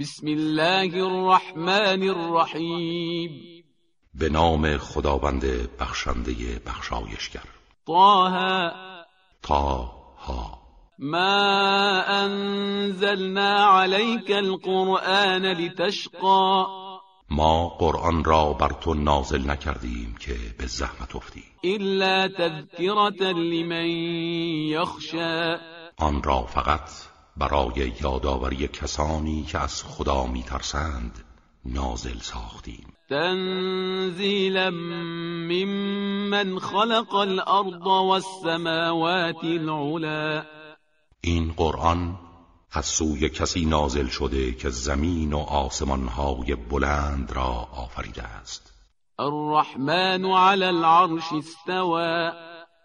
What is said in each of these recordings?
بسم الله الرحمن الرحیم به نام خداوند بخشنده بخشایشگر. طه. ها ما انزلنا عليك القرآن لتشقى. ما قرآن را بر تو نازل نکردیم که به زحمت افتی. إلا تذكرة لمن يخشى. آن را فقط برای یادآوری کسانی که از خدا میترسند نازل ساختیم. تنزيلا ممن خلق الأرض والسماوات العلا. این قرآن از سوی کسی نازل شده که زمین و آسمانهای بلند را آفریده است. الرحمن على العرش استوى.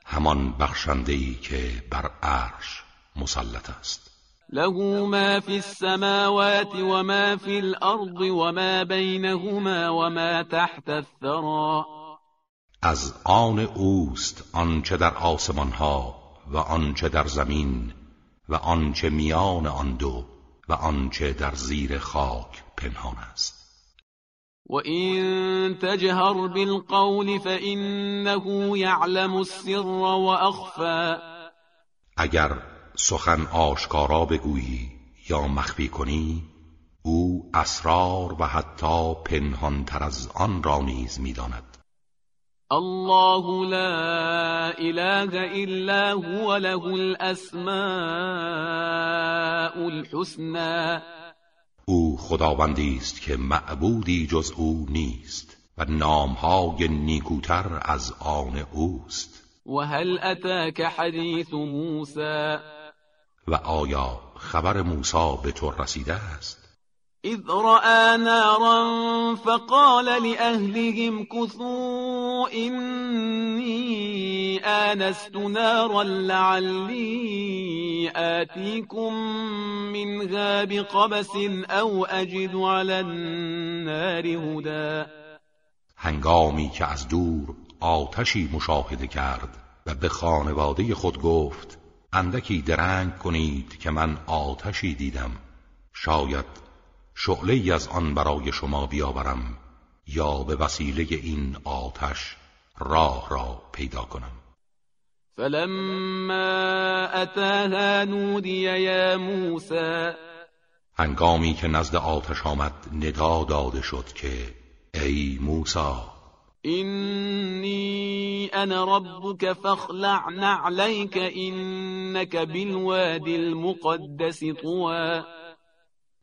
همان بخشنده‌ای که بر عرش مسلط است. له ما في السماوات وما في الأرض وما بينهما وما تحت الثرى. از آن اوست آنچه در آسمان ها و آنچه در زمین و آنچه میان آن دو و آنچه در زیر خاک پنهان است. وإن تجهر بالقول فإنه يعلم السر وأخفى اگر سخن آشکارا بگویی یا مخفی کنی او اسرار و حتی پنهانتر از آن را نیز می‌داند. الله لا إله إلا هو له الأسماء الحسنى. او خداوندی است که معبودی جز او نیست و نامهای نیکوتر از آن اوست. وهل أتاك حديث موسى و آیا خبر موسی به تو رسیده است؟ إذ رأى نارا فقال لأهلهم كثوا إني آنست نارا لعلي آتيكم منها بقبس أو أجد على النار هدى هنگامی که از دور آتشی مشاهده کرد و به خانواده خود گفت اندکی درنگ کنید که من آتشی دیدم. شاید شعله ای از آن برای شما بیاورم یا به وسیله این آتش راه را پیدا کنم. فلما أتاها نودي يا موسى هنگامی که نزد آتش آمد ندا داده شد که ای موسی إني أنا ربك فاخلع نعليك إنك بالوادي المقدس طوى.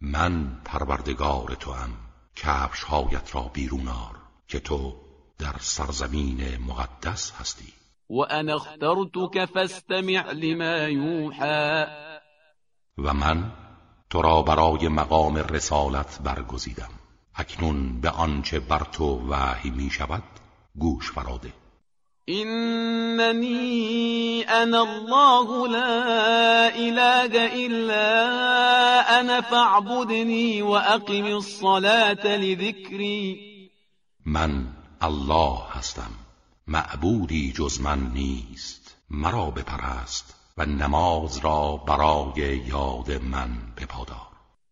من پروردگار تو هم کفش هایت را بیرون آر که تو در سرزمین مقدس هستی. وأنا اخترتك فاستمع لما يوحى. و من تو را برای مقام رسالت برگزیدم. اکنون به آنچه بر تو وحی می شود گوش فراده. إنني أنا الله لا إله إلا أنا فاعبدني وأقم الصلاة لذكري من الله هستم. معبودی جز من نیست. مرا بپرست و نماز را برای یاد من بپادار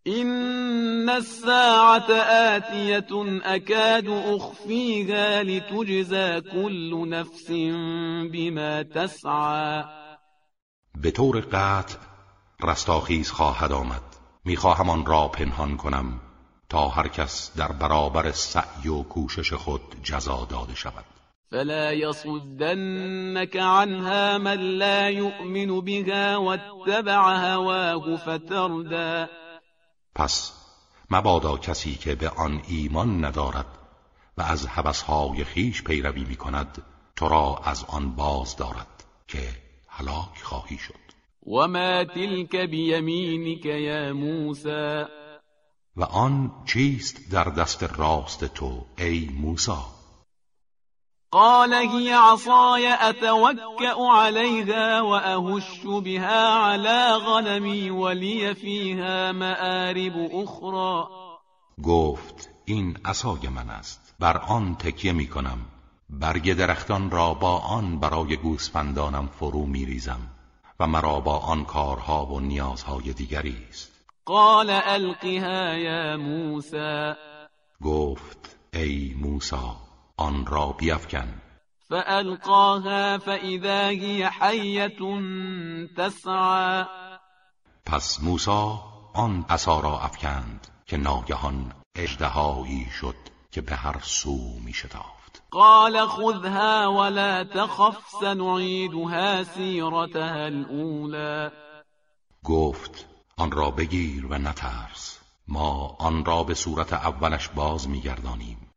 إن الساعة آتية أكاد أخفيها لتجزى كل نفس بما تسعى. به طور قطع رستاخیز خواهد آمد. می‌خواهم آن را پنهان کنم تا هر کس در برابر سعی و کوشش خود جزا داده شود. فلا يصدنك عنها من لا يؤمن بها واتبع هواه فتردى. پس مبادا کسی که به آن ایمان ندارد و از هوسهای خیش پیروی می کند تو را از آن باز دارد که هلاک خواهی شد. وما تلك بيمينك يا موسى؟ و آن چیست در دست راست تو ای موسی قال هي عصاي أتوكأ عليها وأهش بها على غنمي ولي فيها مآرب أخرى. گفت این عصای من است. بر آن تکیه می کنم. برگ درختان را با آن برای گوسفندانم فرو می ریزم و مرا با آن کارها و نیازهای دیگری است. قال القها یا موسى. گفت ای موسا آن را بیفکن. فألقاها فإذا هي حية تسعى. پس موسا آن عصا را افکند که ناگهان اژدهایی شد که به هر سو می شتافت قال خذها ولا تخف سنعيدها سیرتها الاولى گفت آن را بگیر و نترس. ما آن را به صورت اولش باز میگردانیم.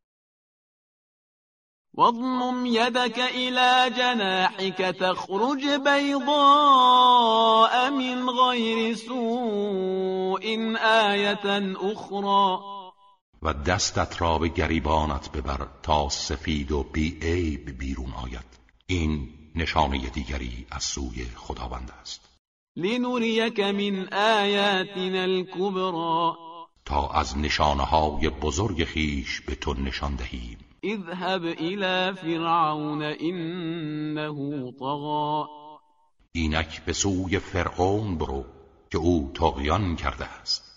واضمم يدك إلى جناحك تخرج بيضاء من غير سوء آية أخرى. و دستت را به گریبانت ببر تا سفید و بی عیب بیرون آید. این نشانه دیگری از سوی خداوند است. لنریک من آیاتنا الكبرى تا از نشانه های بزرگ خیش به تو نشان دهیم. اذهب الى فرعون انه طغى. اینک به سوی فرعون برو که او طغیان کرده است.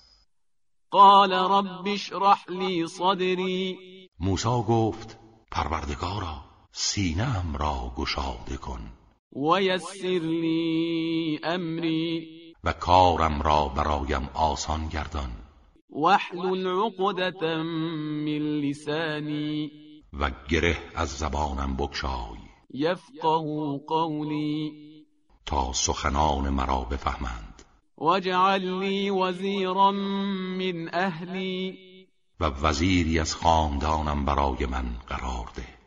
قال رب اشرح لی صدری موسی گفت پروردگارا سینه‌ام را گشاده کن. ویسر لی امری. و کارم را برایم آسان گردان. واحلل عقدة من لسانی. و گره از زبانم بگشای. یفقه قولی. تا سخنان مرا بفهمند. واجعل لی وزیرا من اهلی. و وزیری از خاندانم برای من قرار ده.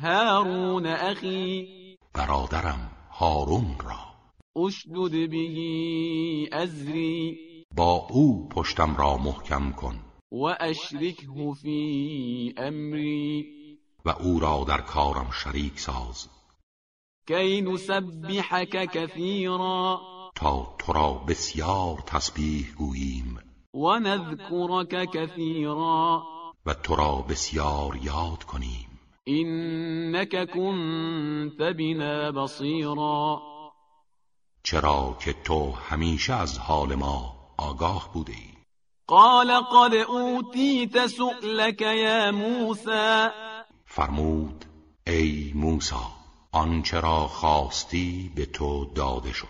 هارون اخی. برادرم هارون را. اشدد به ازری. با او پشتم را محکم کن. و اشرکه فی امری و او را در کارم شریک ساز. کی نسبحک کثیرا. تا تو را بسیار تسبیح گوییم. و نذکرک کثیرا. و تو را بسیار یاد کنیم. اینک کنت بنا بصیرا. چرا که تو همیشه از حال ما آگاه بوده ای قال قد اوتیت سؤلك یا موسی فرمود ای موسی آنچه را خواستی به تو داده شد.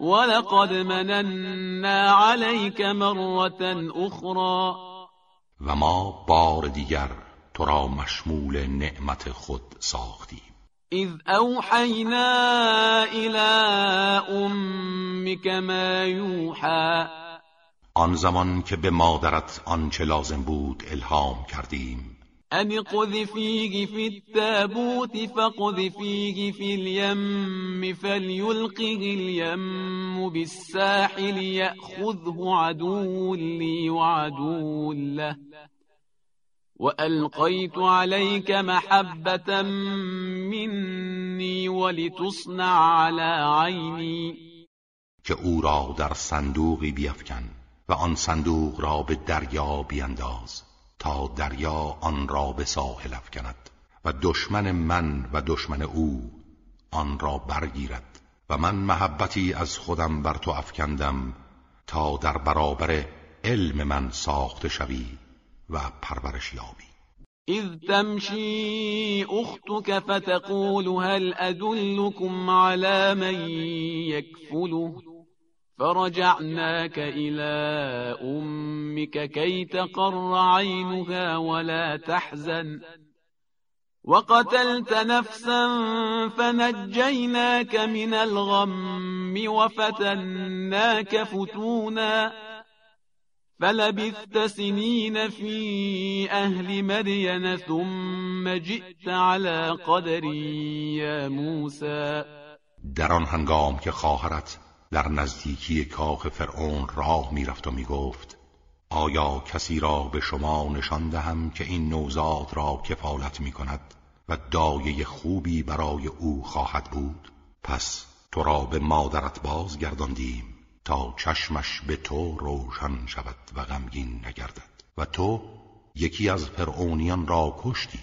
ولقد مننا عليك مرة أخرى. و ما بار دیگر تو را مشمول نعمت خود ساختیم. إذ أوحينا إلى أمك ما يوحى. آن زمان که به مادرت آنچه لازم بود الهام کردیم. أن اقذفيه في التابوت فاقذفيه في اليم فليلقه اليم بالساحل يأخذه عدو لي وعدو له. وألقيت عليك محبة مني ولتصنع على عيني که او را در صندوقی بیفکن. و آن صندوق را به دریا بینداز تا دریا آن را به ساحل افکند و دشمن من و دشمن او آن را برگیرد و من محبتی از خودم بر تو افکندم تا در برابر علم من ساخته شوی و پرورش یابی. إذ تمشي أختك فتقول هل أدلكم على من يكفله فرجعناك إلى أمك كي تقر عينها ولا تحزن. وقتلت نفسا فنجيناك من الغم وفتناك فتونا. فلبثت سنين في أهل مدين ثم جئت على قدر يا موسى. در آن هنگام که خواهرت در نزدیکی کاخ فرعون راه می‌رفت و می‌گفت آیا کسی را به شما نشان دهم که این نوزاد را کفالت می کند و دایه خوبی برای او خواهد بود؟ پس تو را به مادرت بازگرداندیم تا چشمش به تو روشن شود و غمگین نگردد. و تو یکی از فرعونیان را کشتی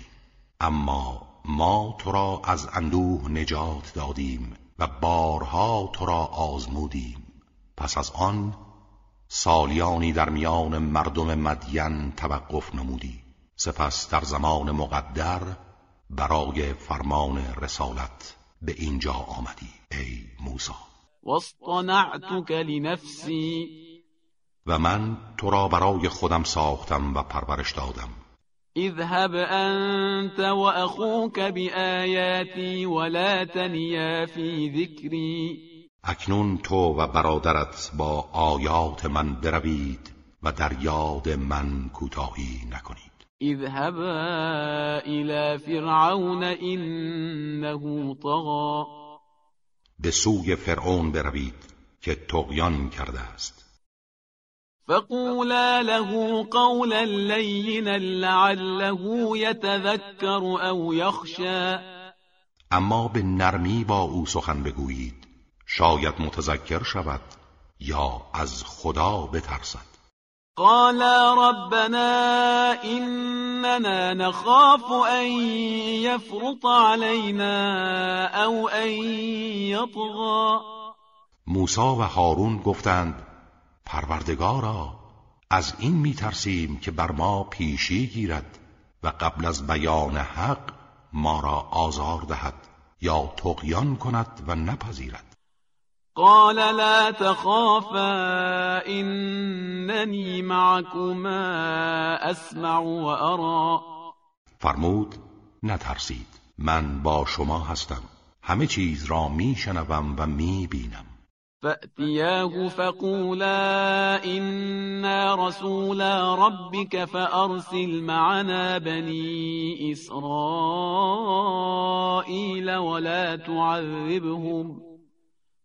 اما ما تو را از اندوه نجات دادیم. و بارها تو را آزمودیم. پس از آن سالیانی در میان مردم مدین توقف نمودی. سپس در زمان مقدر برای فرمان رسالت به اینجا آمدی ای موسی. واصطنعتك لنفسی. و من تو را برای خودم ساختم و پرورش دادم. اذهب انت واخوك بآیاتی ولا تنیا فی ذکری اکنون تو و برادرت با آیات من بروید و در یاد من کوتاهی نکنید. اذهبا الى فرعون انه طغى به سوی فرعون بروید که تقیان کرده است. فقولا له قولا لینا لعله یتذکر او یخشى اما به نرمی با او سخن بگویید. شاید متذکر شود یا از خدا بترسد. قالا ربنا إننا نخاف أن يفرط علينا أو أن يطغى موسی و هارون گفتند پروردگارا از این میترسیم که بر ما پیشی گیرد و قبل از بیان حق ما را آزار دهد یا تقیان کند و نپذیرد. قال لا تخافا انني معكما اسمع وارى فرمود نترسید من با شما هستم. همه چیز را میشنوم و می‌بینم. فأتياه فقولا إنا رسولا ربك فأرسل معنا بني إسرائيل ولا تعذبهم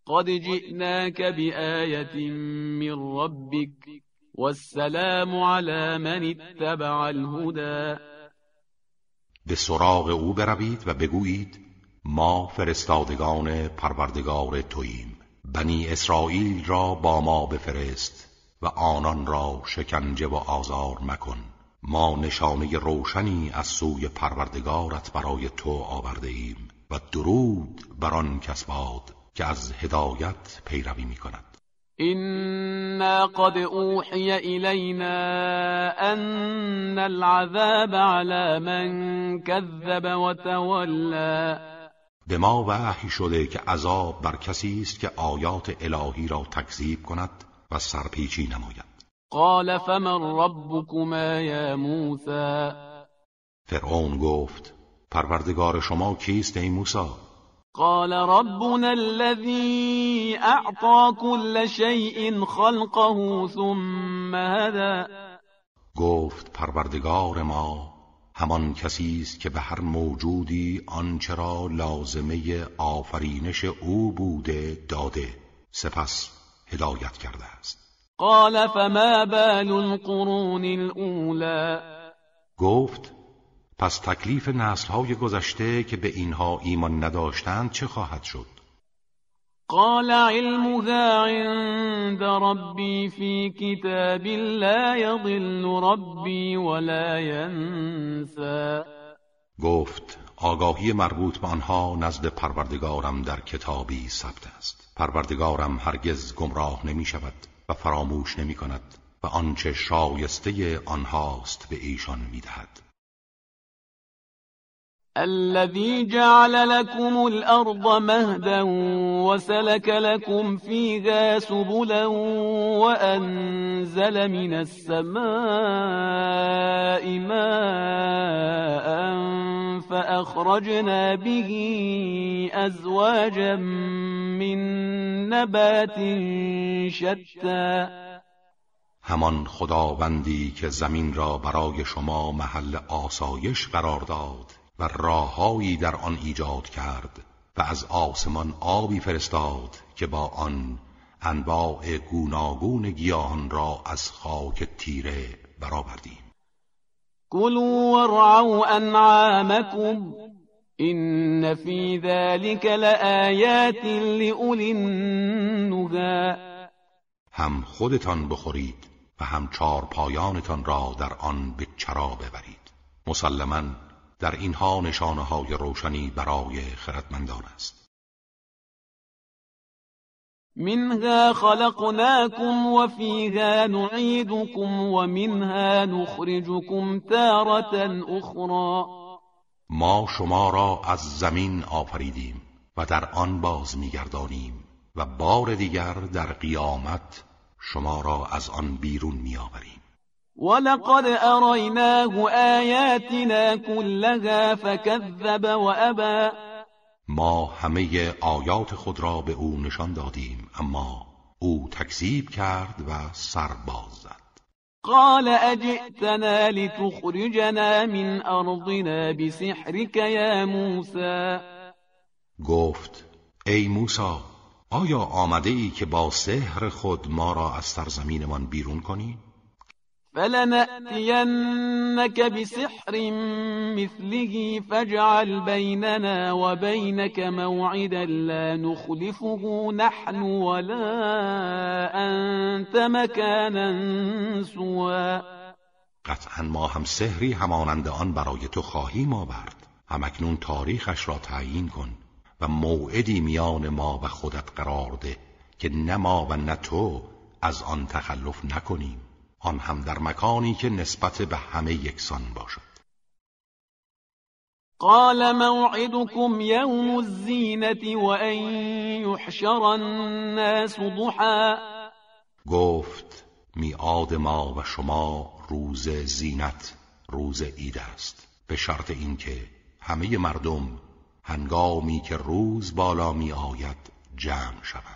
قد جئناك بآية من ربك والسلام على من اتبع الهدى به سراغ أو بروید و بگویید ما فرستادگان پروردگار توییم. بنی اسرائیل را با ما بفرست و آنان را شکنجه و آزار مکن. ما نشانه روشنی از سوی پروردگارت برای تو آورده ایم و درود بر آن کس باد که از هدایت پیروی می کند قد اوحی الینا ان العذاب على من كذب وتولى. به ما وحی شده که عذاب بر کسی است که آیات الهی را تکذیب کند و سرپیچی نماید. قال فمن ربكما یا موسی؟ فرعون گفت پروردگار شما کیست ای موسی؟ قال ربنا الذي اعطى كل شيء خلقه ثم هدى. گفت پروردگار ما همان کسی است که به هر موجودی آنچه را لازمه آفرینش او بوده داده. سپس هدایت کرده است. قال فما بال القرون الاولى گفت پس تکلیف نسلهای گذشته که به اینها ایمان نداشتند چه خواهد شد؟ قال علمها عند ربی في كتاب لا يضل ربی ولا ينسى. گفت آگاهی مربوط به آنها نزد پروردگارم در کتابی ثبت است. پروردگارم هرگز گمراه نمی شود و فراموش نمی کند و آنچه شایسته آنهاست به ایشان می دهد الذي جعل لكم الأرض مهدا وسلك لكم فيها سبلا وأنزل من السماء ماء فأخرجنا به أزواجا من نبات شتى. همان خداوندی که زمین را برای شما محل آسایش قرار داد. و راههایی در آن ایجاد کرد و از آسمان آبی فرستاد که با آن انواع گوناگون گیاهان را از خاک تیره برآوردیم. کلوا ورعوا انعامکم این فی ذلك لآیات لأولی النهى هم خودتان بخورید و هم چار پایانتان را در آن به چرا ببرید. مسلما در اینها نشانه های روشنی برای خردمندان است. منها خلقناكم وفيها نعيدكم ومنها نخرجكم تارة أخرى ما شما را از زمین آفریدیم و در آن باز میگردانیم و بار دیگر در قیامت شما را از آن بیرون میآوریم. ولقد أريناه آياتنا كلها فكذب وأبى. ما همه آیات خود را به او نشان دادیم اما او تکذیب کرد و سر باز زد. قال اجئتنا لتخرجنا من ارضنا بسحرك یا موسى. گفت ای موسی آیا آمده ای که با سحر خود ما را از سرزمینمان بیرون کنی؟ فلنأتينك بسحر مثله فاجعل بيننا وبينك موعدا لا نخلفه نحن ولا أنت مكانا سوا قطعا ما هم سحری همانند آن برای تو خواهیم آورد. همکنون تاریخش را تعیین کن و موعدی میان ما و خودت قرار ده که نه ما و نه تو از آن تخلف نکنیم. آن هم در مکانی که نسبت به همه یکسان باشد. قال موعدكم يوم الزينة وأن يحشر الناس ضحا گفت میعاد ما و شما روز زینت روز عید است. به شرط اینکه همه مردم هنگامی که روز بالا می آید جمع شوند.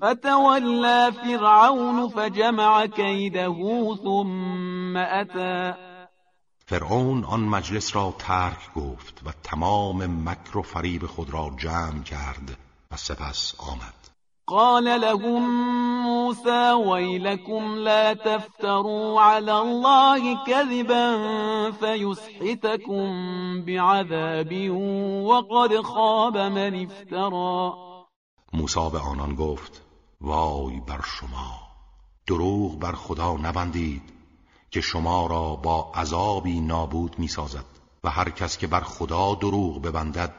فتولى فرعون فجمع كيده ثم أتى. فرعون آن مجلس را ترک گفت و تمام مکر و فریب خود را جمع کرد و سپس آمد. قال لهم موسى ويلكم لا تفتروا على الله كذبا فيسحتكم بعذاب وقد خاب من افترى. موسی به آنان گفت وای بر شما. دروغ بر خدا نبندید که شما را با عذابی نابود می سازد و هر کس که بر خدا دروغ ببندد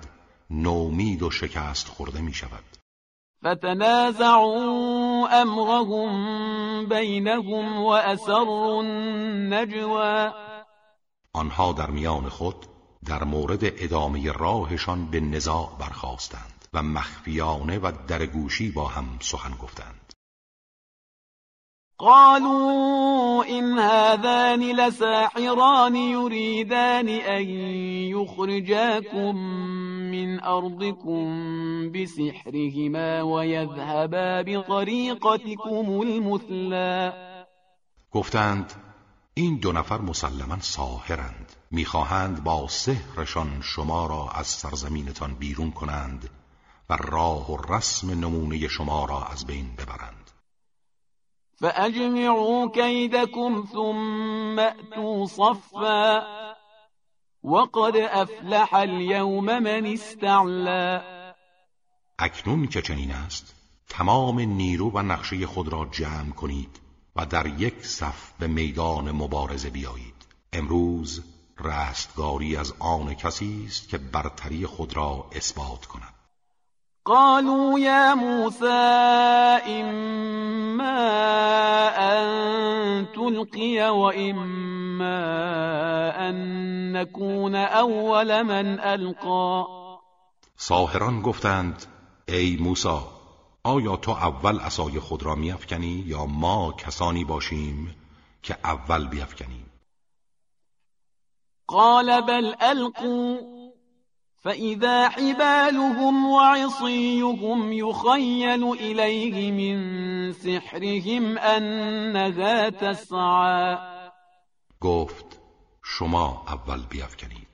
نومید و شکست خورده می شود فتنازعوا امرهم بینهم و اسروا النجوا آنها در میان خود در مورد ادامه راهشان به نزاع برخواستند و مخفیانه و در گوشی با هم سخن گفتند. قالوا إن هذان لساحران يريدان أن يخرجاكم من أرضكم بسحرهما ويذهبا بطريقتكم المثلى. گفتند این دو نفر مسلما ساهرند می‌خواهند با سحرشان شما را از سرزمینتان بیرون کنند و راه و رسم نمونه شما را از بین ببرند. فاجمعوا كيدكم ثم اتوا صفا وقد افلح اليوم من استعلا اکنون که چنین است تمام نیرو و نقشه خود را جمع کنید و در یک صف به میدان مبارزه بیایید. امروز رستگاری از آن کسی است که برتری خود را اثبات کند. قالوا يا موسى إما أن تلقي وإما أن نكون أول من ألقى. ساهران گفتند ای موسی آیا تو اول عصای خود را میافکنی یا ما کسانی باشیم که اول بیافکنیم؟ قال بل القوا فإذا حبالهم وعصيهم يخيل إليه من سحرهم أنها تسعى. گفت شما اول بیافکنید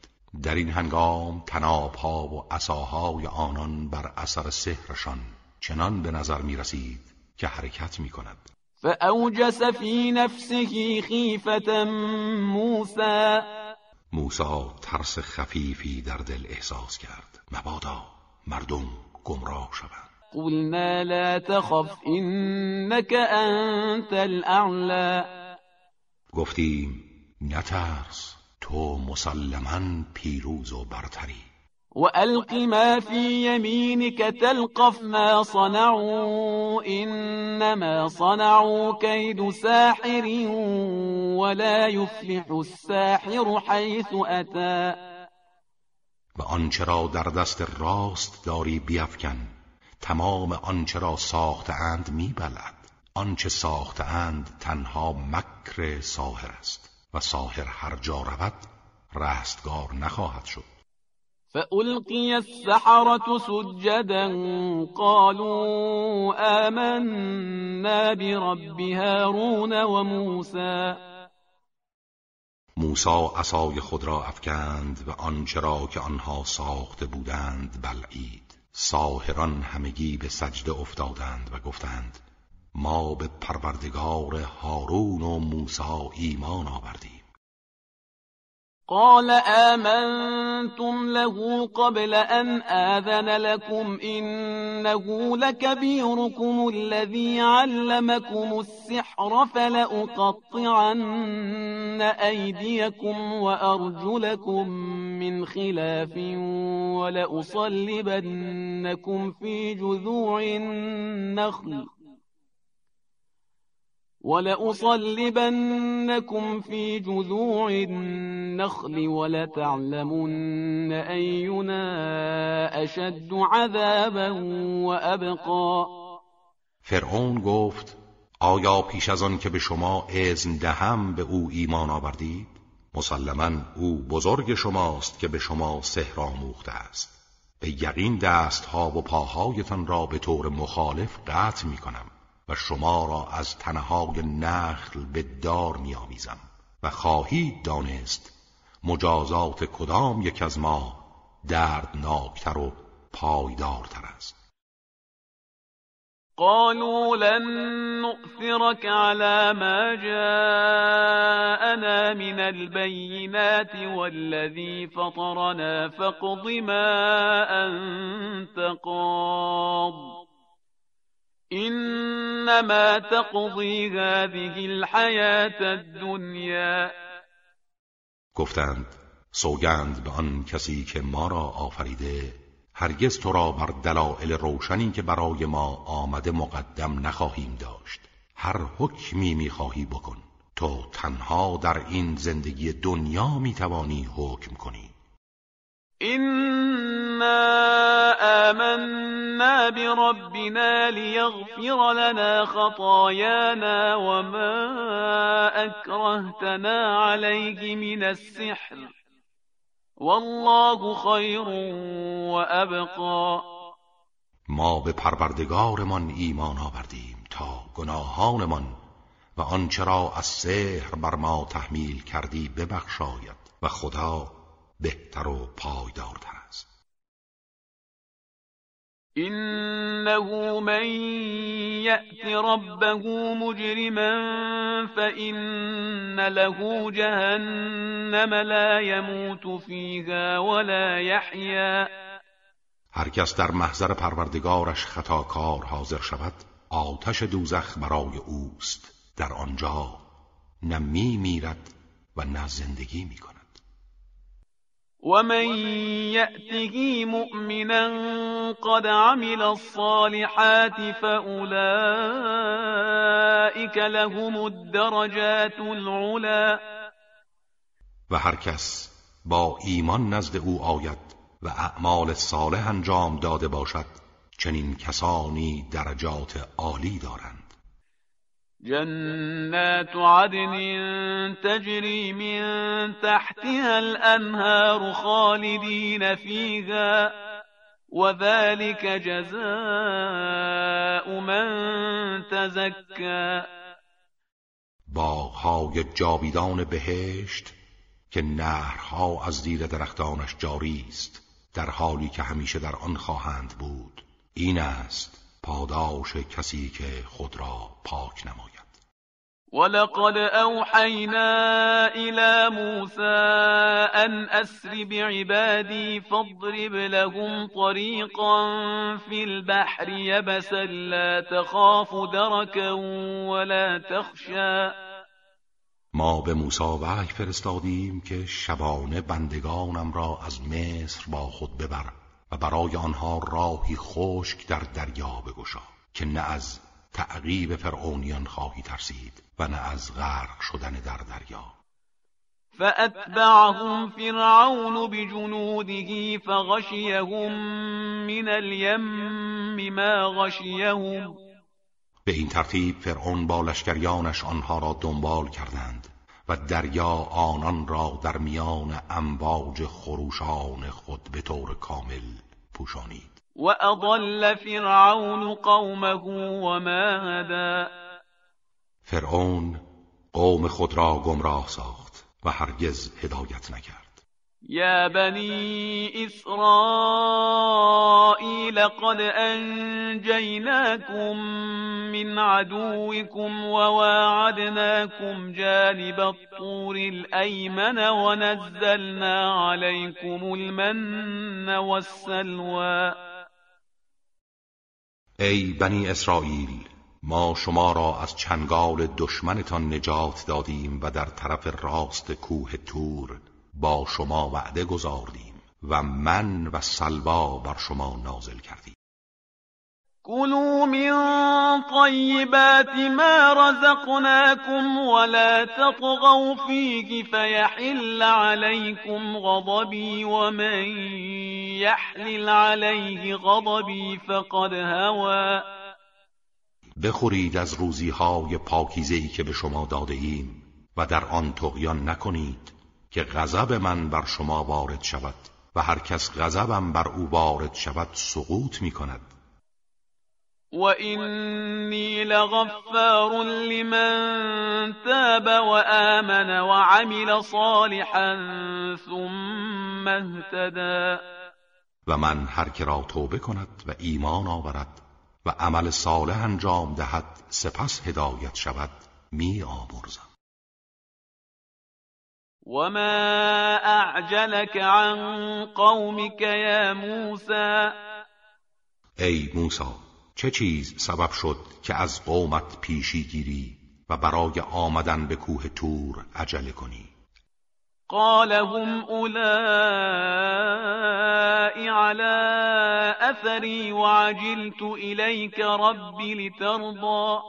در این هنگام تنابها و عصاهای آنان بر اثر سحرشان چنان به نظر می رسید که حرکت می کند فأوجس في نفسه خیفة موسى. موسا ترس خفیفی در دل احساس کرد. مبادا مردم گمراه شوند. قلنا لا تخف انك انت الاعلى گفتیم نترس تو مسلما پیروز و برتری. وألق ما في يمينك تلقف ما صنعوا إنما صنعوا كيد ساحر ولا يفلح الساحر حيث أتى و آنچه را در دست راست داری بیفکن تمام آنچه را ساخته اند میبلد آنچه ساخته اند تنها مکر ساحر است و ساحر هر جا رود رستگار نخواهد شد. فألقي السحرة سجدا قالوا آمنا برب هارون وموسى. موسا عصای خود را افکند و آنچه را که آنها ساخته بودند بلعید. ساهران همگی به سجده افتادند و گفتند ما به پروردگار هارون و موسی ایمان آوردیم. قال آمنتم له قبل أن آذن لكم إنه لكبيركم الذي علمكم السحر فلأقطعن أيديكم وأرجلكم من خلاف ولأصلبنكم في جذوع النخل ولأصلبنكم في جذوع النخل ولتعلمن أينا أشد عذابا وأبقا فرعون گفت آیا پیش از آن که به شما اذن دهم به او ایمان آوردید؟ مسلما او بزرگ شماست که به شما سحر آموخته است. به یقین دستها و پاهایتان را به طور مخالف قطع می کنم و شما را از تنهای نخل به دار میآمیزم و خواهید دانست مجازات کدام یک از ما دردناکتر و پایدارتر است. قالوا لن نؤثرك على ما جاءنا من البينات والذي فطرنا فاقض ما أنت قاض. انما تقضی هذه الحیات الدنیا گفتند سوگند به آن کسی که ما را آفریده هرگز تو را بر دلایل روشنی که برای ما آمده مقدم نخواهیم داشت. هر حکمی می‌خواهی بکن. تو تنها در این زندگی دنیا می‌توانی حکم کنی. إنا آمنا بربنا ليغفر لنا خطايانا وما أكرهتنا عليه من السحر والله خير وأبقى ما به پروردگارمان ایمان آوردیم تا گناهانمان و آنچه را از سحر بر ما تحمیل کردی ببخشاید و خدا بهتر و پایدارتر است. إنه من يأت ربه مجرما فإن له جهنم لا يموت فيها ولا يحيا. هر کس در محضر پروردگارش خطاکار حاضر شود آتش دوزخ برای اوست. در آنجا نه می میرد و نه زندگی می کند ومن يأته مؤمنا قد عمل الصالحات فأولئك لهم الدرجات العلا و هر کس با ایمان نزد او آید و اعمال صالح انجام داده باشد چنین کسانی درجات عالی دارند. جنات عدن تجري من تحتها الأنهار خالدين فيها وذلك جزاء من تزكى. باغهای جاویدان بهشت که نهرها از زیر درختانش جاری است در حالی که همیشه در آن خواهند بود. این است پاداش کسی که خود را پاک نماید. ولقد أوحينا إلى موسى أن أسر بعبادي فاضرب لهم طريقا في البحر يبسا لا تخاف دركا ولا تخشى ما به موسی وحی فرستادیم که شبانه بندگانم را از مصر با خود ببر و برای آنها راهی خشک در دریا بگشا که نه از تعقیب فرعونیان خواهی ترسید و نه از غرق شدن در دریا. فأتبعهم فرعون بجنوده فغشيهم من الیم ما غشيهم. به این ترتیب فرعون با لشکریانش آنها را دنبال کردند. و دریا آنان را در میان امواج خروشان خود به طور کامل پوشانید. و اضل فرعون قومه وما هدا فرعون قوم خود را گمراه ساخت و هرگز هدایت نکرد. يا بني إسرائيل قد أنجيناكم من عدوكم وواعدناكم جانب الطور الأيمن ونزلنا عليكم المن والسلوى. ای بنی اسرائیل ما شما را از چنگال دشمنتان نجات دادیم و در طرف راست کوه تور. با شما وعده گذاردیم و من و سلوا بر شما نازل کردیم. كلوا من طیبات ما رزقناكم ولا تطغوا فيه فيحل عليكم غضبي ومن يحلل عليه غضبي فقد هوى بخورید از روزی های پاکیزهی که به شما داده ایم و در آن تغیان نکنید. که غضب من بر شما وارد شود و هر کس غضبم بر او وارد شود سقوط می کند و اینی لغفار لمن تاب و آمن و عمل صالحا ثم اهتدا و من هر که را توبه کند و ایمان آورد و عمل صالح انجام دهد سپس هدایت شود می آمرزم. وما اعجلك عن قومك یا موسى ای موسی چه چیز سبب شد که از قومت پیشی گیری و برای آمدن به کوه تور عجله کنی؟ قال هم اولائی على اثری وعجلت الیک ربی لترضا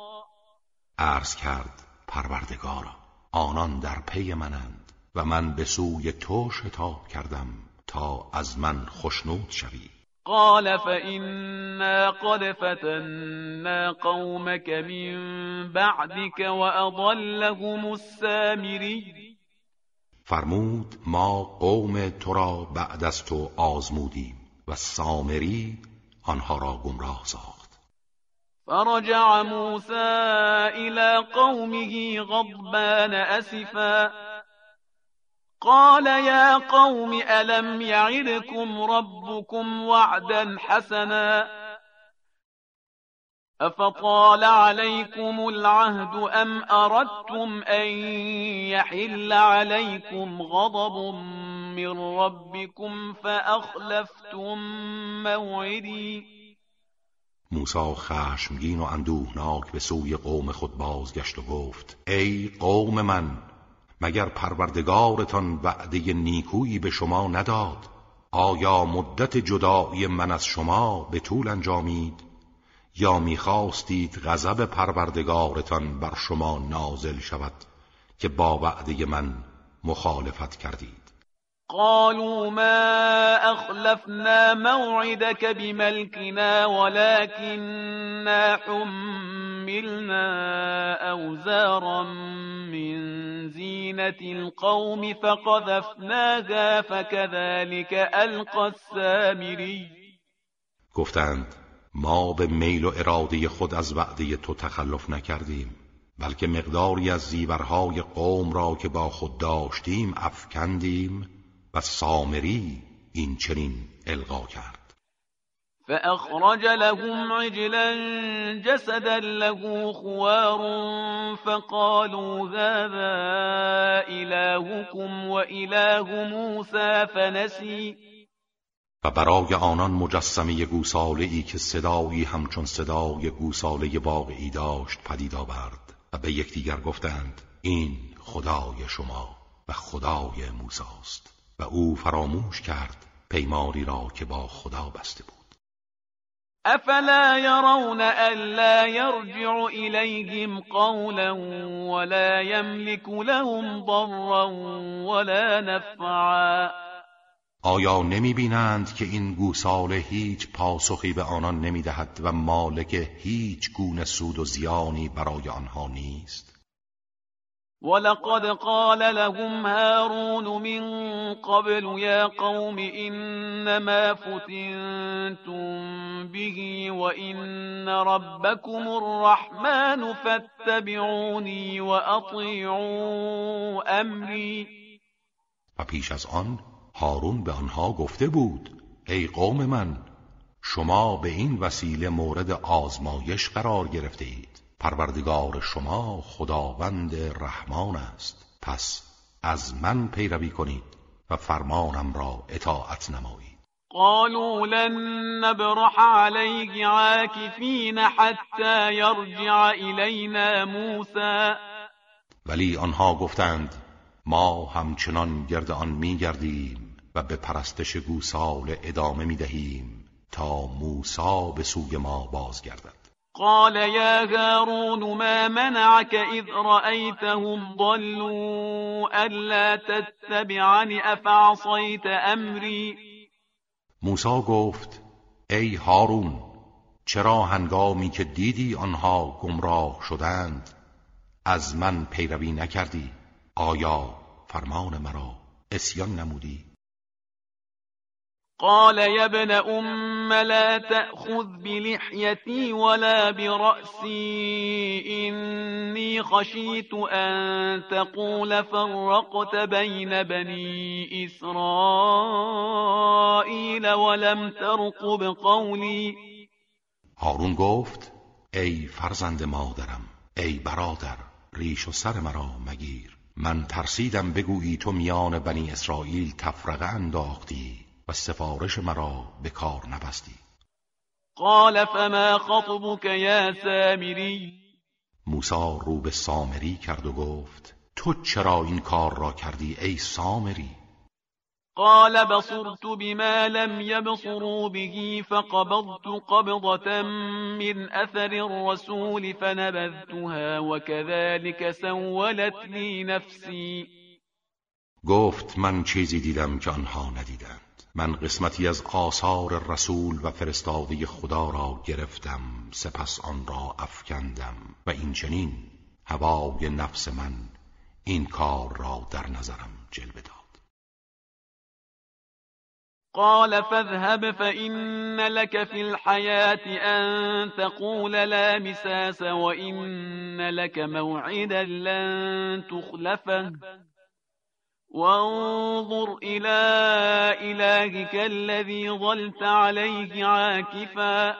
عرض کرد پروردگارا آنان در پی منند. و من به سوی تو شتاب کردم تا از من خشنود شوی. قال فإنا قد فتنا قومك من بعدك وأضلهم السامری فرمود ما قوم تو را بعد از تو آزمودیم و سامری آنها را گمراه ساخت. فرجع موسى إلى قومه غضبان أسفا. قال يا قوم ألم يعدكم ربكم وعدا حسنا أفطال عليكم العهد أم أردتم أن يحل عليكم غضب من ربكم فأخلفتم موعدي؟ موسا خشمگین و اندوهناک به سوی قوم خود بازگشت و گفت ای قوم من مگر پروردگارتان وعده نیکویی به شما نداد؟ آیا مدت جدایی من از شما به طول انجامید؟ یا می‌خواستید غضب پروردگارتان بر شما نازل شود که با وعده من مخالفت کردید؟ قالوا ما أخلفنا موعدك بملكنا ولكننا حملنا أوزارا من زينة القوم فقذفناها فكذلك ألقى السامري. گفتند ما به میل و اراده خود از وعده تو تخلف نکردیم بلکه مقداری از زیورهای قوم را که با خود داشتیم افکندیم و سامری این چنین القا کرد. فأخرج لهم عجلا جسدا له خوار فقالوا هذا إلهكم وإله موسى فنسي. و برای آنان مجسمه گوساله ای که صدایی همچون صدای گوساله واقعی داشت پدید آورد و به یکدیگر گفتند این خدای شما و خدای موساست. و او فراموش کرد پیماری را که با خدا بسته بود. افلا يرون الا يرجع اليهم قولا ولا يملك لهم ضرا ولا نفعا. آیا نمی بینند که این گوساله هیچ پاسخی به آنان نمی دهد و مالک هیچ گونه سود و زیانی برای آنها نیست؟ ولقد قال لهم هارون من قبل يا قوم إنما فتنتم به وإن ربكم الرحمن فاتبعوني وأطيعوا أمري و پیش از آن هارون به آنها گفته بود ای قوم من شما به این وسیله مورد آزمایش قرار گرفته اید. پروردگار شما خداوند رحمان است. پس از من پیروی کنید و فرمانم را اطاعت نمایید. قالوا لن نبرح عليه عاكفين حتى يرجع إلينا موسى. ولی آنها گفتند ما همچنان گرد آن میگردیم و به پرستش گوسال ادامه می‌دهیم تا موسی به سوی ما بازگردد. قال يا هارون ما منعك إذ رأيتهم ضلوا ألا تتبعني أفعصيت أمري؟ موسا گفت ای هارون چرا هنگامی که دیدی آنها گمراه شدند از من پیروی نکردی؟ آیا فرمان مرا اسیان نمودی؟ قال يا ابن أم لا تأخذ بلحيتي ولا برأسي إني خشيت أن تقول فرقت بين بني إسرائيل ولم ترقب قولي. هارون گفت ای فرزند مادرم ای برادر ریش و سر مرا مگیر. من ترسیدم بگویی تو میان بنی اسرائیل تفرقه انداختی. و سفارش مرا به کار نبستی. قال فما خطبك یا سامری موسا رو به سامری کرد و گفت تو چرا این کار را کردی ای سامری؟ قال بصرت بما لم يبصروا به فقبضت قبضة من أثر الرسول فنبذتها وكذلك سولت لي نفسي. گفت من چیزی دیدم که آنها ندیدند. من قسمتی از آثار رسول و فرستاده خدا را گرفتم سپس آن را افکندم و این چنین هوای نفس من این کار را در نظرم جلوه داد. قال فاذهب فإن لك في الحياة أن تقول لا مساس وإن لك موعدا لن تخلفه. وانظر إلى إلهك الذي ظلت عليه عاكفا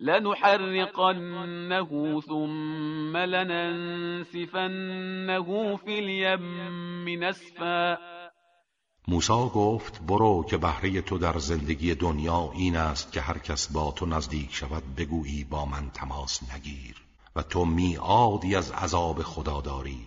لنحرقنه ثم لننسفنه في اليم نسفا. موسا گفت برو که بهره تو در زندگی دنیا این است که هر کس با تو نزدیک شود بگویی با من تماس نگیر و تو میعادی از عذاب خدا داری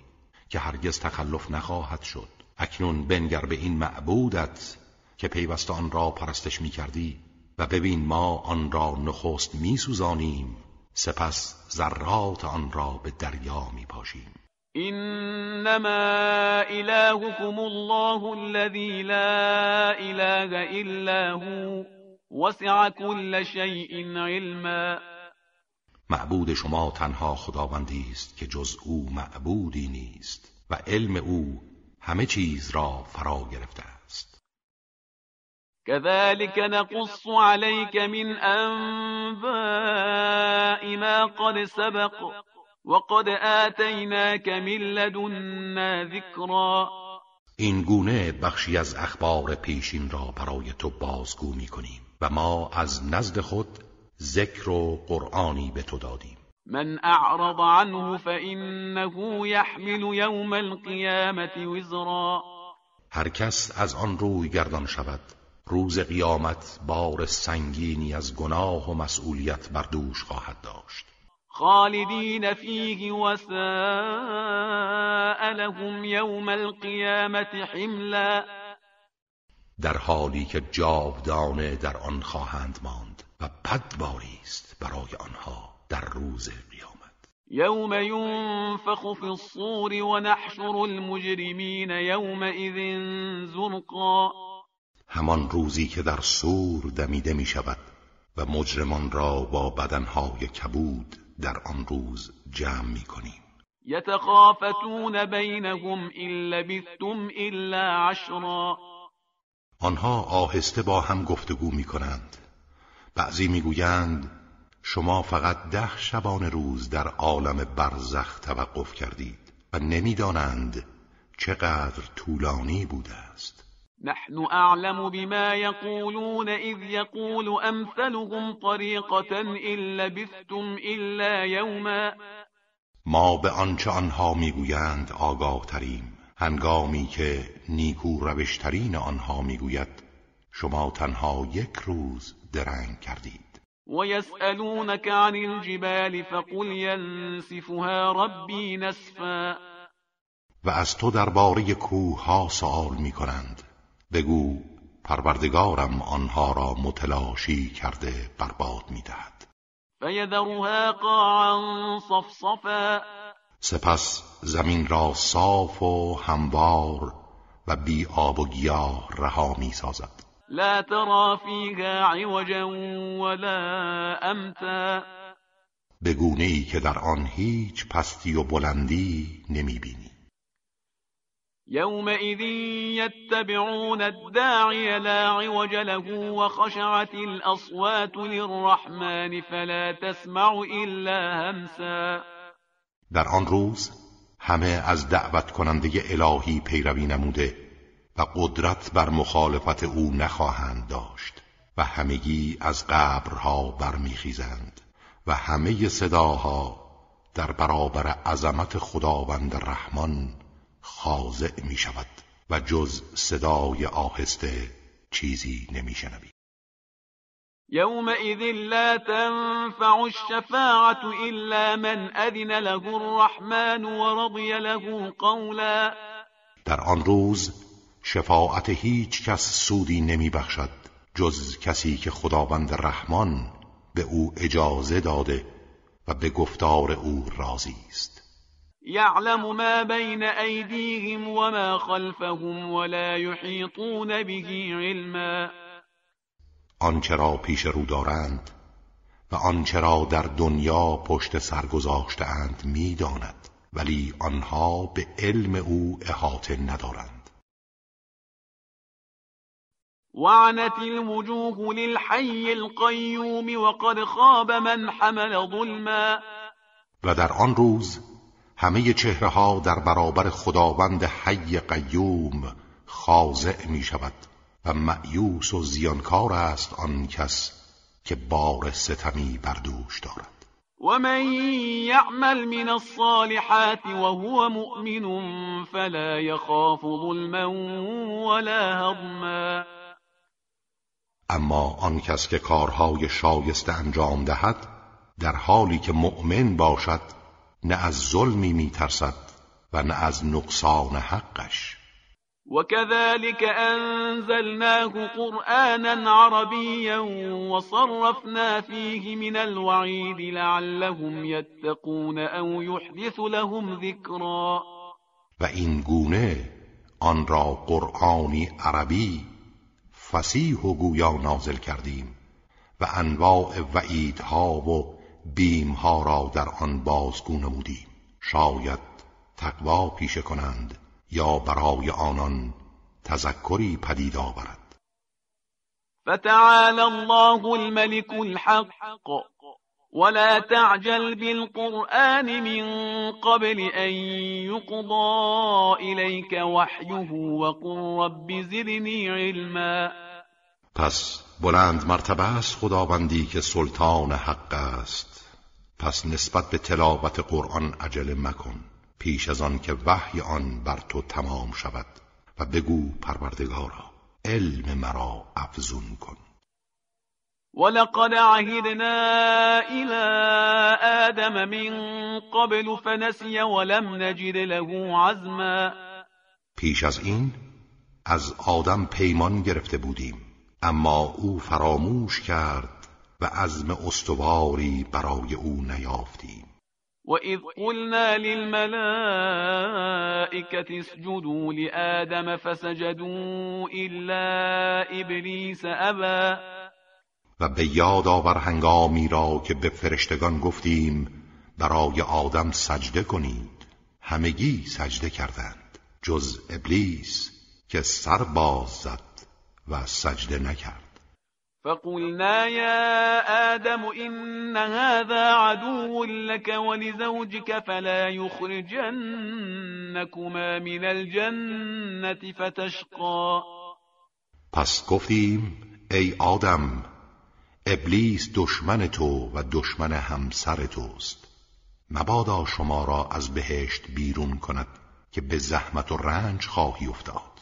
که هرگز تخلف نخواهد شد. اکنون بنگر به این معبودت که پیوسته آن را پرستش می کردی و ببین ما آن را نخست می سوزانیم سپس ذرات آن را به دریا می پاشیم انما الهكم الله الذي لا اله الا هو وسع كل شيء علما. معبود شما تنها خداوندی است که جز او معبودی نیست و علم او همه چیز را فرا گرفته است. كذلك نقص عليك من انباء ما قد سبق وقد آتیناک من لدنا ذکرا این گونه بخشی از اخبار پیشین را برای تو بازگو می کنیم و ما از نزد خود ذکر و قرآنی به تو دادیم. من اعرض عنه فإنه يحمل يوم القيامة وزرا. هر کس از آن روی گردان شود. روز قیامت بار سنگینی از گناه و مسئولیت بر دوش خواهد داشت. خالدین فیه و لهم یوم القیامت حملا. در حالی که جاودانه در آن خواهند ماند و بدباری است برای آنها. در روز قیامت. یوم ینفخ فی الصور و نحشر المجرمین یومئذ زرقا. همان روزی که در سور دمیده می شود و مجرمان را با بدنهای کبود در آن روز جمع می کنیم یتخافتون بینهم ان لبثتم الا عشرا. آنها آهسته با هم گفتگو می کنند بعضی می‌گویند شما فقط ده شبان روز در عالم برزخ توقف کردید و نمی‌دانند چقدر طولانی بوده است. نحن اعلم بما يقولون اذ يقول امثلهم طریقة ان لبثتم الا یوما. ما به آنچه آنها می‌گویند آگاه تریم هنگامی که نیکو روشترین آنها می‌گوید شما تنها یک روز درنگ کردید. و یسألونک عن الجبال فقل ینسفها ربی نسفا. و از تو درباره کوه ها سوال می کنند بگو پروردگارم آنها را متلاشی کرده برباد می دهد فیذرها قاعا صفصفا. سپس زمین را صاف و هموار و بی آب و گیاه رها می سازد لا ترى فيها عوجا ولا امتا بگونه ای که در آن هیچ پستی و بلندی نمی بینی يومئذ يتبعون الداعي لا عوج له وخشعت الأصوات للرحمن فلا تسمع إلا همسا. در آن روز همه از دعوت کننده الهی پیروی نموده و قدرت بر مخالفت او نخواهند داشت و همگی از قبرها برمیخیزند و همه صداها در برابر عظمت خداوند رحمان خاضع می شود و جز صدای آهسته چیزی نمی شنوی. يومئذ لا تنفع الشفاعة إلا من أذن له الرحمن ورضي له قولا در آن روز شفاعت هیچ کس سودی نمی بخشد جز کسی که خداوند رحمان به او اجازه داده و به گفتار او راضی است. یعلم ما بین ایدیهم وما خلفهم ولا یحیطون به علما. آنچه را پیش رو دارند و آنچه را در دنیا پشت سر گذاشته می‌داند ولی آنها به علم او احاطه ندارند. وعنت الوجوه للحي القيوم وقد خاب من حمل ظلما و در آن روز همه چهره ها در برابر خداوند حی قیوم خاضع می شود و معیوس و زیانکار است آن کس که بار ستمی بر دوش دارد. و من یعمل من الصالحات وهو مؤمن فلا يخاف ظلما ولا هضما اما آن کس که کارهای شایسته انجام دهد در حالی که مؤمن باشد نه از ظلمی میترسد و نه از نقصان حقش. وكذلك أنزلناه قرآنا عربيا وصرفنا فيه من الوعيد لعلهم يتقون أو يحدث لهم ذكرا. و این گونه آن را قرآنی عربی فسیح و گویا نازل کردیم و انواع وعیدها و بیمها را در آن بازگو نمودیم. شاید تقوا پیشه کنند یا برای آنان تذکری پدید آورد. فتعالى الله الملك الحق. ولا تعجل بالقرآن من قبل أن يقضى إليك وحيه وقل رب زدني علما. پس بلند مرتبه است خداوندی که سلطان حق است. پس نسبت به تلاوت قرآن عجله مکن. پیش از آن که وحی آن بر تو تمام شود و بگو پروردگارا علم مرا افزون کن. ولقد عهدنا إلى آدم من قبل فنسي ولم نجد له عزما پیش از این از آدم پیمان گرفته بودیم اما أو فراموش کرد و عزم استواری برای أو نیافتیم. وإذ قلنا للملائكة اسجدوا لآدم فسجدوا إلا إبليس أبى و به یاد آور هنگامی را که به فرشتگان گفتیم برای آدم سجده کنید. همگی سجده کردند جز ابلیس که سر باز زد و سجده نکرد. فقلنا يا آدم إن هذا عدو لك ولزوجك فلا يخرجنكما من الجنة فتشقى پس گفتیم ای آدم ابلیس دشمن تو و دشمن همسر توست. مبادا شما را از بهشت بیرون کند که به زحمت و رنج خواهی افتاد.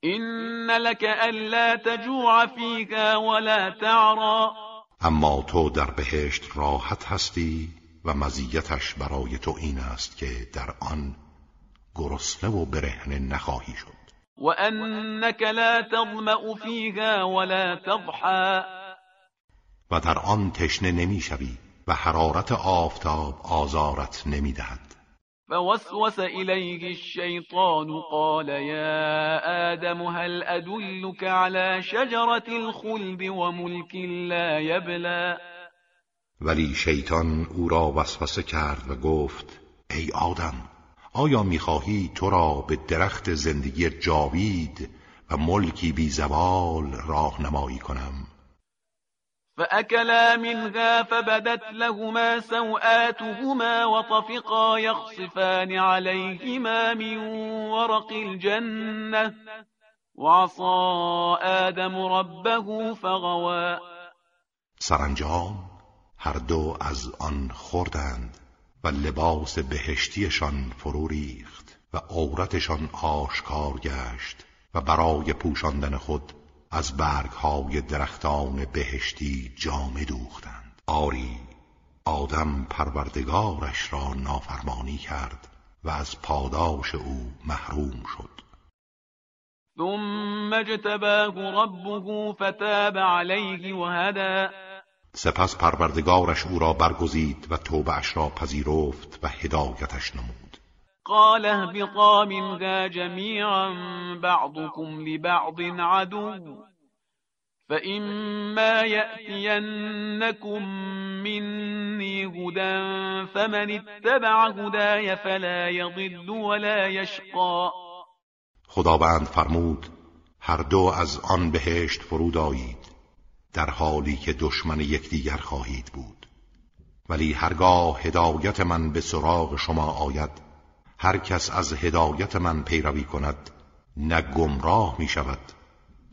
این لك الا تجوع فیها ولا تعرا اما تو در بهشت راحت هستی و مزیتش برای تو این است که در آن گرسنه و برهنه نخواهی شد. و انك لا تظمأ فیها ولا تضحى. و در آن تشنه نمی‌شوی و حرارت آفتاب آزارت نمی‌دهد فوسوس إليه الشيطان قال يا آدم هل أدلك على شجرة الخلد وملك لا يبلى. ولی شیطان او را وسوسه کرد و گفت ای آدم آیا می‌خواهی تو را به درخت زندگی جاوید و ملکی بی زوال راهنمایی کنم؟ فأكلا منها فبدت لهما سوآتهما وطفقا يخصفان عليهما من ورق الجنة وعصى آدم ربه فغوى. سرانجام هر دو از آن خوردند. و لباس بهشتیشان فرو ریخت و عورتشان آشکار گشت و برای پوشاندن خود از برگهای درختان بهشتی جامه دوختند. آری آدم پروردگارش را نافرمانی کرد و از پاداش او محروم شد. ثم اجتباه ربه فتاب علیه وهدى. سپس پروردگارش او را برگزید و توبهش را پذیرفت و هدایتش نمود. قال اهبطا منها جميعا بعضكم لبعض عدو فإما يأتينكم مني هدى فمن اتبع هداي فلا يضل ولا يشقى. خداوند فرمود هر دو از آن بهشت فرود آیید در حالی که دشمن یکدیگر خواهید بود. ولی هرگاه هدایت من به سراغ شما آید هر کس از هدایت من پیروی کند نه گمراه می شود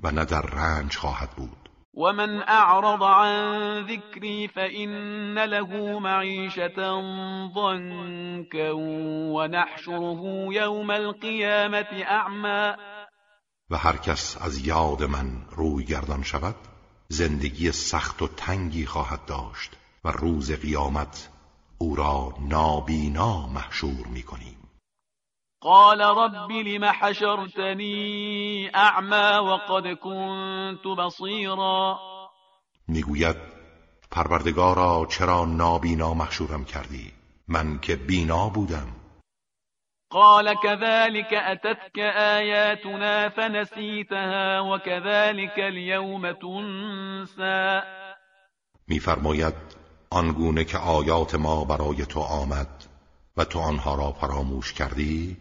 و نه در رنج خواهد بود. و من اعرض عن ذکری فإن له معیشتا ضنکا و نحشره یوم القیامت اعما و هر کس از یاد من روی گردان شود زندگی سخت و تنگی خواهد داشت و روز قیامت او را نابینا محشور می کنیم قال رب لم حشرتنی اعما وقد كنت بصیرا. می‌گوید پروردگارا چرا نابینا محشورم کردی؟ من که بینا بودم. قال كذلك أتتك آياتنا فنسيتها وكذلك اليوم تنسى. میفرماید آنگونه که آیات ما برای تو آمد و تو آنها را فراموش کردی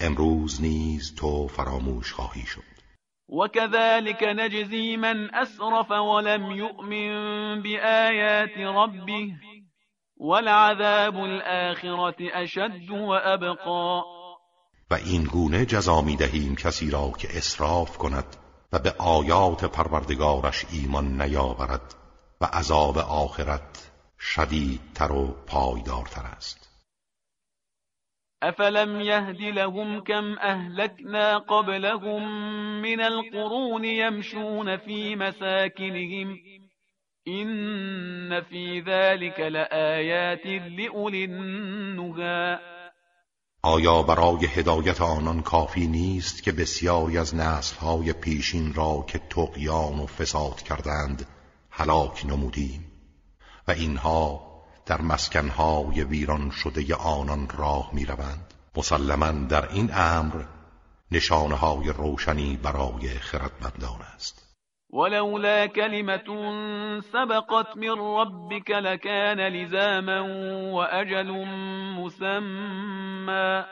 امروز نیز تو فراموش خواهی شد. وكذلك نجزي من أسرف ولم يؤمن بآيات ربه. ولعذاب الآخرة اشد وابقا و این گونه جزا می دهیم کسی را که اسراف کند و به آیات پروردگارش ایمان نیاورد و عذاب آخرت شدیدتر و پایدارتر است. افلم يهد لهم كم اهلكنا قبلهم من القرون يمشون في مساكنهم این فی ذلك لآیات لأولی النهی آیا برای هدایت آنان کافی نیست که بسیاری از نسلهای پیشین را که تقیان و فساد کردند هلاک نمودیم؟ و اینها در مسکنهای ویران شده آنان راه می روند مسلما در این امر نشانه های روشنی برای خردمندان است. ولولا كلمة سبقت من ربك لكان لزاما وأجل مسمى.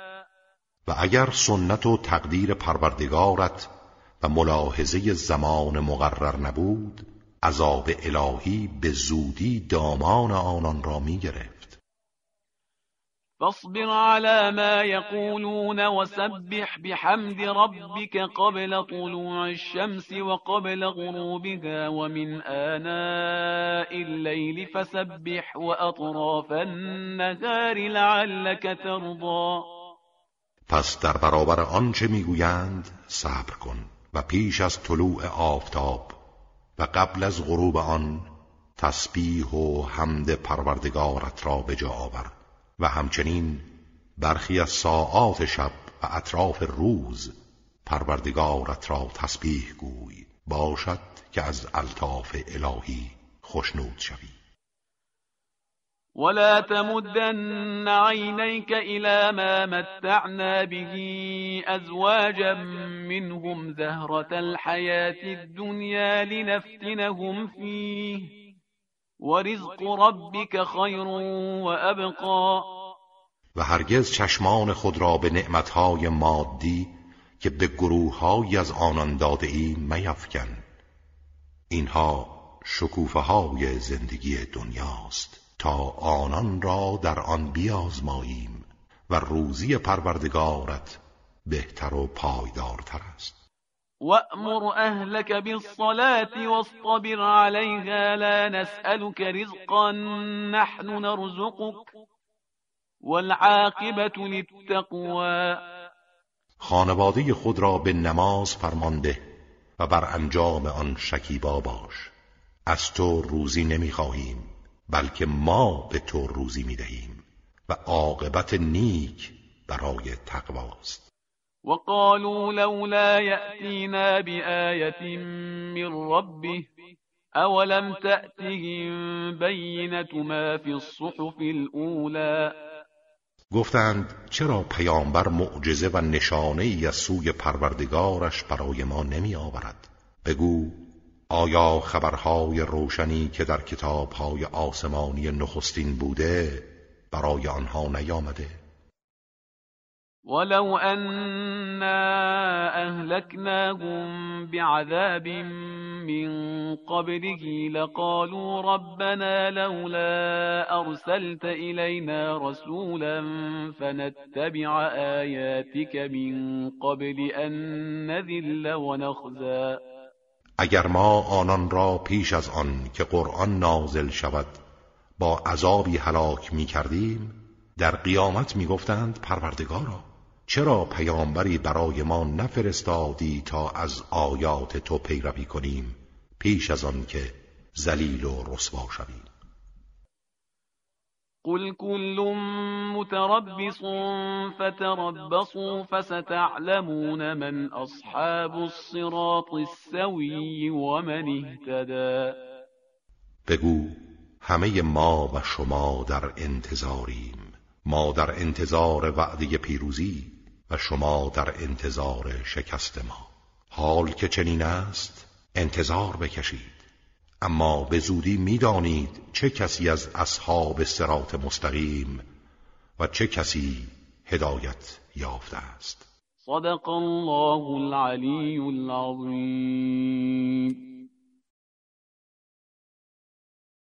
و اگر سنت و تقدیر پروردگارت و ملاحظه زمان مقرر نبود عذاب الهی به زودی دامان آنان را می گرفت فاصبر على ما يقولون وسبح بحمد ربك قبل طلوع الشمس وقبل غروبها ومن آناء الليل فسبح وأطراف النهار لعلك ترضى. پس در برابر آنچه میگویند صبر کن و پیش از طلوع آفتاب و قبل از غروب آن تسبیح و حمد پروردگارت را به جا آور. و همچنین برخی از ساعات شب و اطراف روز پروردگارت را تسبیح گوی. باشد که از الطاف الهی خشنود شوی. ولا تمدن عينيك إلى ما متعنا به أزواجا منهم زهرة الحياة الدنيا لنفتنهم فيه ورزق ربك خير وأبقى. و هرگز چشمان خود را به نعمتهای مادی که به گروههایی از آنان داده ای میفکن. اینها شکوفه های زندگی دنیاست. تا آنان را در آن بیازماییم و روزی پروردگارت بهتر و پایدارتر است. وأمر أهلك بالصلاة واصطبر عليها لا نسألك رزقا نحن نرزقك والعاقبة للتقوى. خانواده خود را به نماز فرمانده و بر انجام آن شکیبا باش. از تو روزی نمی‌خواهیم بلکه ما به تو روزی می دهیم و عاقبت نیک برای تقواست. وقالوا لولا يأتينا بآية من ربه أولم تأتهم بينة ما في الصحف الأولى؟ گفتند چرا پیامبر معجزه و نشانه ای از سوی پروردگارش برای ما نمی آورد؟ بگو آیا خبرهای روشنی که در کتابهای آسمانی نخستین بوده برای آنها نیامده؟ ولو أنا أهلكناهم بعذاب من قبله لقالوا ربنا لولا أرسلت إلينا رسولا فنتبع آياتك من قبل أن نذل ونخزى. اگر ما آنان را پیش از آن که قرآن نازل شود با عذابی هلاک می کردیم در قیامت می گفتند پروردگارا. چرا پیامبری برای ما نفرستادی تا از آیات تو پیروی کنیم پیش از آن که ذلیل و رسوا شویم؟ قل كل متربص فتربصوا فستعلمون من اصحاب الصراط السوي ومن اهتدى. بگو همه ما و شما در انتظاریم. ما در انتظار وعده پیروزی. و شما در انتظار شکست ما. حال که چنین است انتظار بکشید. اما به زودی می‌دانید چه کسی از اصحاب سرات مستقیم و چه کسی هدایت یافته است. صدق الله العلی العظیم.